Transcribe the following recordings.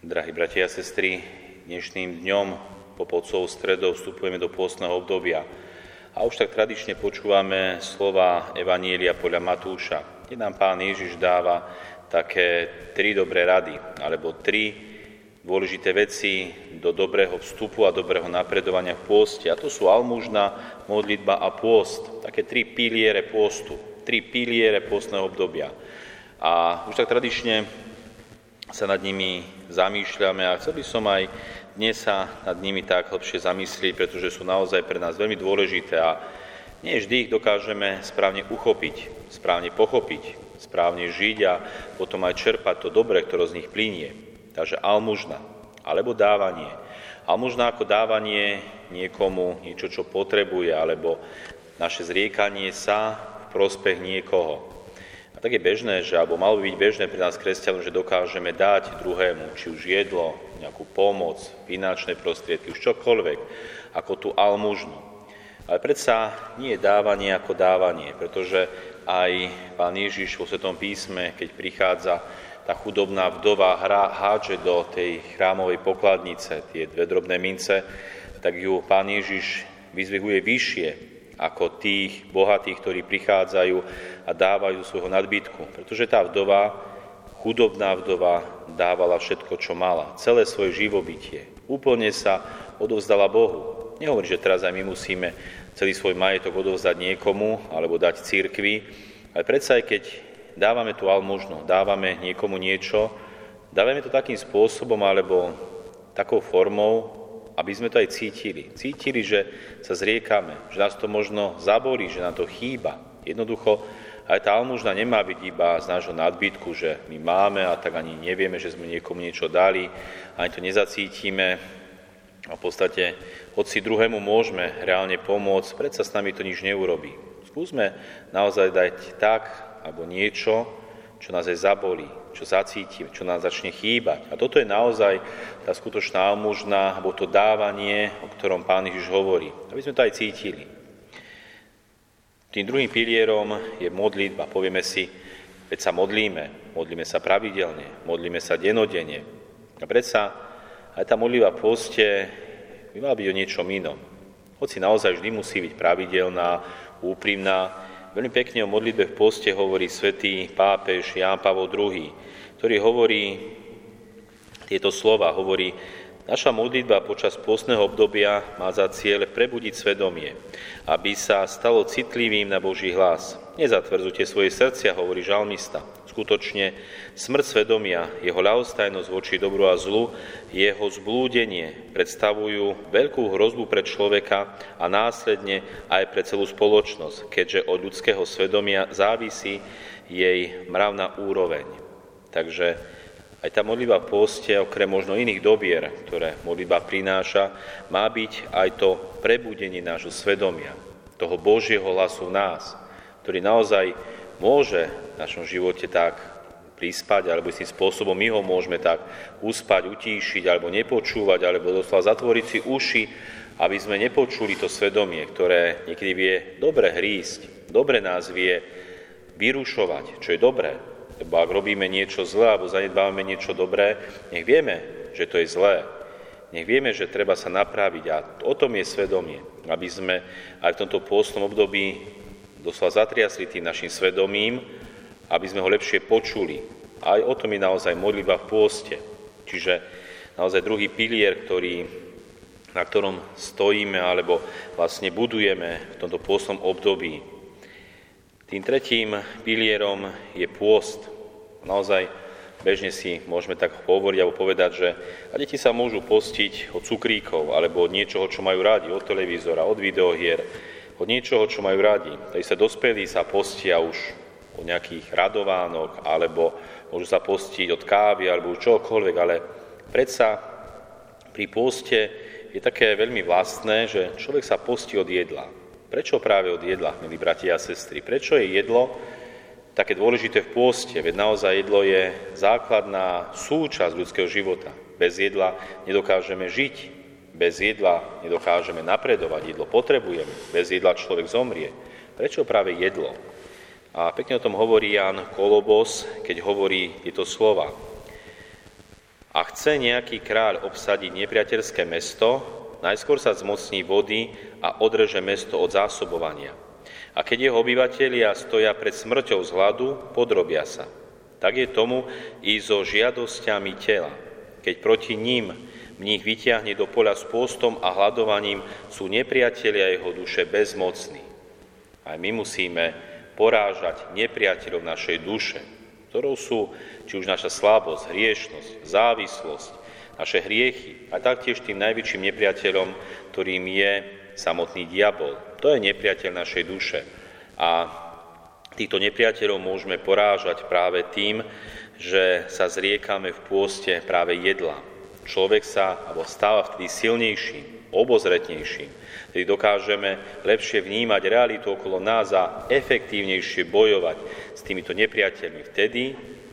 Drahí bratia a sestry, dnešným dňom po podcov stredov vstupujeme do pôstneho obdobia. A už tak tradične počúvame slova Evanielia podľa Matúša, kde nám pán Ježiš dáva také tri dobré rady, alebo tri dôležité veci do dobrého vstupu a dobrého napredovania v pôste. A to sú almužna, modlitba a pôst. Také tri piliere pôstu, tri piliere pôstneho obdobia. A už tak tradične sa nad nimi zamýšľame a chcel by som aj dnes sa nad nimi tak hlbšie zamyslieť, pretože sú naozaj pre nás veľmi dôležité a nie vždy ich dokážeme správne uchopiť, správne pochopiť, správne žiť a potom aj čerpať to dobre, ktoré z nich plinie. Takže almužna, alebo dávanie. Almužna ako dávanie niekomu niečo, čo potrebuje, alebo naše zriekanie sa v prospech niekoho tak je bežné, že, alebo malo by byť bežné pre nás kresťanov, že dokážeme dať druhému, či už jedlo, nejakú pomoc, finančné prostriedky, už čokoľvek, ako tú almužnu. Ale predsa nie je dávanie ako dávanie, pretože aj pán Ježiš vo Svetom písme, keď prichádza tá chudobná vdova hra, hádže do tej chrámovej pokladnice, tie dve drobné mince, tak ju pán Ježiš vyzvihuje vyššie ako tých bohatých, ktorí prichádzajú a dávajú svojho nadbytku. Pretože tá vdova, chudobná vdova, dávala všetko, čo mala. Celé svoje živobytie. Úplne sa odovzdala Bohu. Nehovorí, že teraz aj my musíme celý svoj majetok odovzdať niekomu alebo dať církvi, ale predsa aj keď dávame tú almužnu, dávame niekomu niečo, dávame to takým spôsobom alebo takou formou, aby sme to aj cítili. Cítili, že sa zriekame, že nás to možno zaborí, že nám to chýba. Jednoducho, aj tá almužna nemá byť iba z nášho nadbytku, že my máme a tak ani nevieme, že sme niekomu niečo dali, ani to nezacítime. A v podstate, hoci druhému môžeme reálne pomôcť, predsa s nami to nič neurobí. Skúsme naozaj dať tak, alebo niečo, čo nás aj zabolí, čo zacítime, čo nám začne chýbať. A toto je naozaj tá skutočná almužná, alebo to dávanie, o ktorom Pán Ježiš hovorí. Aby sme to aj cítili. Tým druhým pilierom je modlitba. Povieme si, veď sa modlíme, modlíme sa pravidelne, modlíme sa denodene. A predsa aj tá modlitba v poste by mala byť o niečom inom. Hoci naozaj vždy musí byť pravidelná, úprimná, Veľmi pekne o modlitbe v poste hovorí svätý pápež Ján Pavol II, ktorý hovorí tieto slova, hovorí, naša modlitba počas postného obdobia má za cieľ prebudiť svedomie, aby sa stalo citlivým na Boží hlas. Nezatvrdzujte svoje srdcia, hovorí žalmista. Skutočne smrť svedomia, jeho ľahostajnosť voči dobru a zlu, jeho zblúdenie predstavujú veľkú hrozbu pre človeka a následne aj pre celú spoločnosť, keďže od ľudského svedomia závisí jej mravná úroveň. Takže aj tá modlitba poste, okrem možno iných dobier, ktoré modlitba prináša, má byť aj to prebudenie nášho svedomia, toho Božieho hlasu v nás, ktorý naozaj môže v našom živote tak prispať, alebo istým spôsobom my ho môžeme tak uspať, utíšiť, alebo nepočúvať, alebo doslova zatvoriť si uši, aby sme nepočuli to svedomie, ktoré niekedy vie dobre hrísť, dobre nás vie vyrušovať, čo je dobré. Lebo ak robíme niečo zlé, alebo zanedbávame niečo dobré, nech vieme, že to je zlé. Nech vieme, že treba sa napraviť a o tom je svedomie, aby sme aj v tomto pôstnom období doslova zatriasli tým našim svedomím, aby sme ho lepšie počuli. Aj o tom je naozaj modlitba v pôste. Čiže naozaj druhý pilier, ktorý, na ktorom stojíme alebo vlastne budujeme v tomto pôstnom období. Tým tretím pilierom je pôst. Naozaj bežne si môžeme tak hovoriť alebo povedať, že a deti sa môžu postiť od cukríkov alebo od niečoho, čo majú rádi, od televízora, od videohier, od niečoho, čo majú radi. Tady sa dospelí sa postia už od nejakých radovánok, alebo môžu sa postiť od kávy, alebo čokoľvek, ale predsa pri poste je také veľmi vlastné, že človek sa postí od jedla. Prečo práve od jedla, milí bratia a sestry? Prečo je jedlo také dôležité v pôste? Veď naozaj jedlo je základná súčasť ľudského života. Bez jedla nedokážeme žiť, bez jedla nedokážeme napredovať, jedlo potrebujeme, bez jedla človek zomrie. Prečo práve jedlo? A pekne o tom hovorí Jan Kolobos, keď hovorí tieto slova. a chce nejaký kráľ obsadiť nepriateľské mesto, najskôr sa zmocní vody a odreže mesto od zásobovania. A keď jeho obyvatelia stoja pred smrťou z hladu, podrobia sa. Tak je tomu i so žiadosťami tela. Keď proti ním mních vyťahne do poľa s pôstom a hľadovaním, sú nepriatelia jeho duše bezmocní. Aj my musíme porážať nepriateľov našej duše, ktorou sú či už naša slabosť, hriešnosť, závislosť, naše hriechy a taktiež tým najväčším nepriateľom, ktorým je samotný diabol. To je nepriateľ našej duše. A týchto nepriateľov môžeme porážať práve tým, že sa zriekame v pôste práve jedla. Človek sa alebo stáva vtedy silnejším, obozretnejším, Tedy dokážeme lepšie vnímať realitu okolo nás a efektívnejšie bojovať s týmito nepriateľmi vtedy,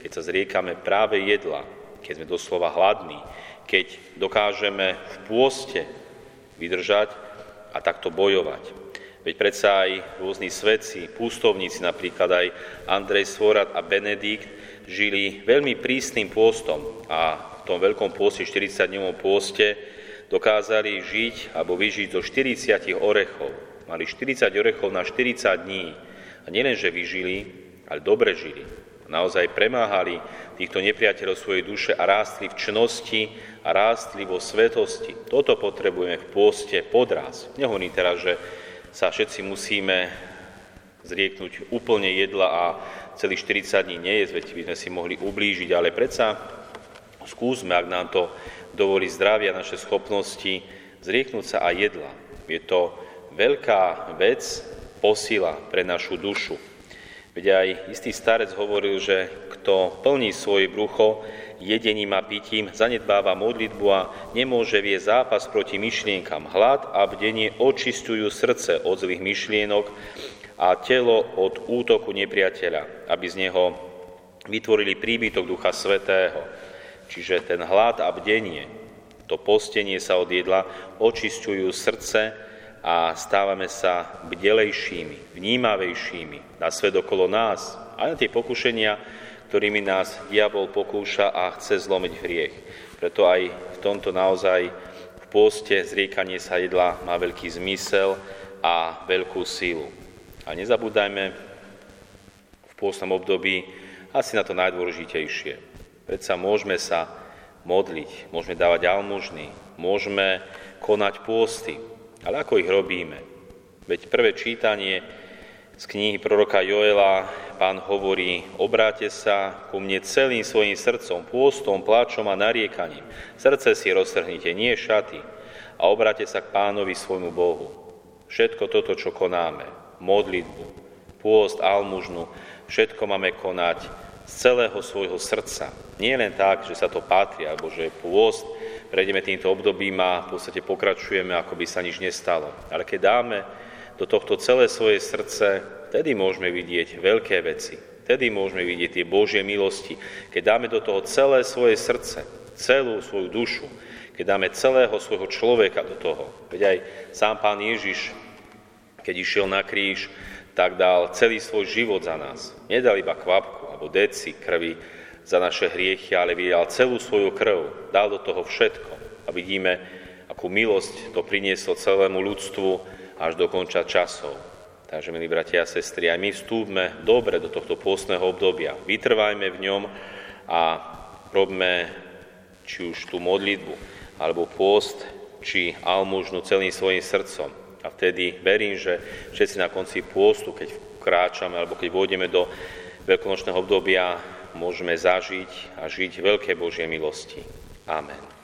keď sa zriekame práve jedla, keď sme doslova hladní, keď dokážeme v pôste vydržať a takto bojovať. Veď predsa aj rôzni svedci, pústovníci, napríklad aj Andrej Svorat a Benedikt, žili veľmi prísnym pôstom a tom veľkom pôste, 40-dňovom pôste, dokázali žiť alebo vyžiť zo 40 orechov. Mali 40 orechov na 40 dní. A nielenže vyžili, ale dobre žili. Naozaj premáhali týchto nepriateľov svojej duše a rástli v čnosti a rástli vo svetosti. Toto potrebujeme v pôste podraz. Nehovorím teraz, že sa všetci musíme zrieknúť úplne jedla a celých 40 dní nejesť, veď by sme si mohli ublížiť, ale predsa skúsme, ak nám to dovolí zdravia naše schopnosti, zrieknúť sa aj jedla. Je to veľká vec, posila pre našu dušu. Veď aj istý starec hovoril, že kto plní svoje brucho jedením a pitím, zanedbáva modlitbu a nemôže vie zápas proti myšlienkam. Hlad a bdenie očistujú srdce od zlých myšlienok a telo od útoku nepriateľa, aby z neho vytvorili príbytok Ducha Svetého. Čiže ten hlad a bdenie, to postenie sa od jedla, očistujú srdce a stávame sa bdelejšími, vnímavejšími na svet okolo nás, aj na tie pokušenia, ktorými nás diabol pokúša a chce zlomiť hriech. Preto aj v tomto naozaj v pôste zriekanie sa jedla má veľký zmysel a veľkú sílu. A nezabúdajme v pôstnom období asi na to najdôležitejšie. Predsa môžeme sa modliť, môžeme dávať almužny, môžeme konať pôsty. Ale ako ich robíme? Veď prvé čítanie z knihy proroka Joela pán hovorí, obráte sa ku mne celým svojim srdcom, pôstom, pláčom a nariekaním. Srdce si roztrhnite, nie šaty. A obráte sa k pánovi svojmu Bohu. Všetko toto, čo konáme, modlitbu, pôst, almužnu, všetko máme konať z celého svojho srdca. Nie len tak, že sa to patrí, alebo že je pôst, prejdeme týmto obdobím a v podstate pokračujeme, ako by sa nič nestalo. Ale keď dáme do tohto celé svoje srdce, vtedy môžeme vidieť veľké veci. Vtedy môžeme vidieť tie Božie milosti. Keď dáme do toho celé svoje srdce, celú svoju dušu, keď dáme celého svojho človeka do toho. Veď aj sám pán Ježiš, keď išiel na kríž, tak dal celý svoj život za nás. Nedal iba kvapku, alebo deci krvi za naše hriechy, ale vydal celú svoju krv, dal do toho všetko. A vidíme, akú milosť to prinieslo celému ľudstvu až do konča časov. Takže, milí bratia a sestry, aj my vstúpme dobre do tohto pôstneho obdobia. Vytrvajme v ňom a robme či už tú modlitbu, alebo pôst, či almužnu celým svojim srdcom. A vtedy verím, že všetci na konci pôstu, keď kráčame, alebo keď vôjdeme do veľkonočného obdobia môžeme zažiť a žiť veľké Božie milosti. Amen.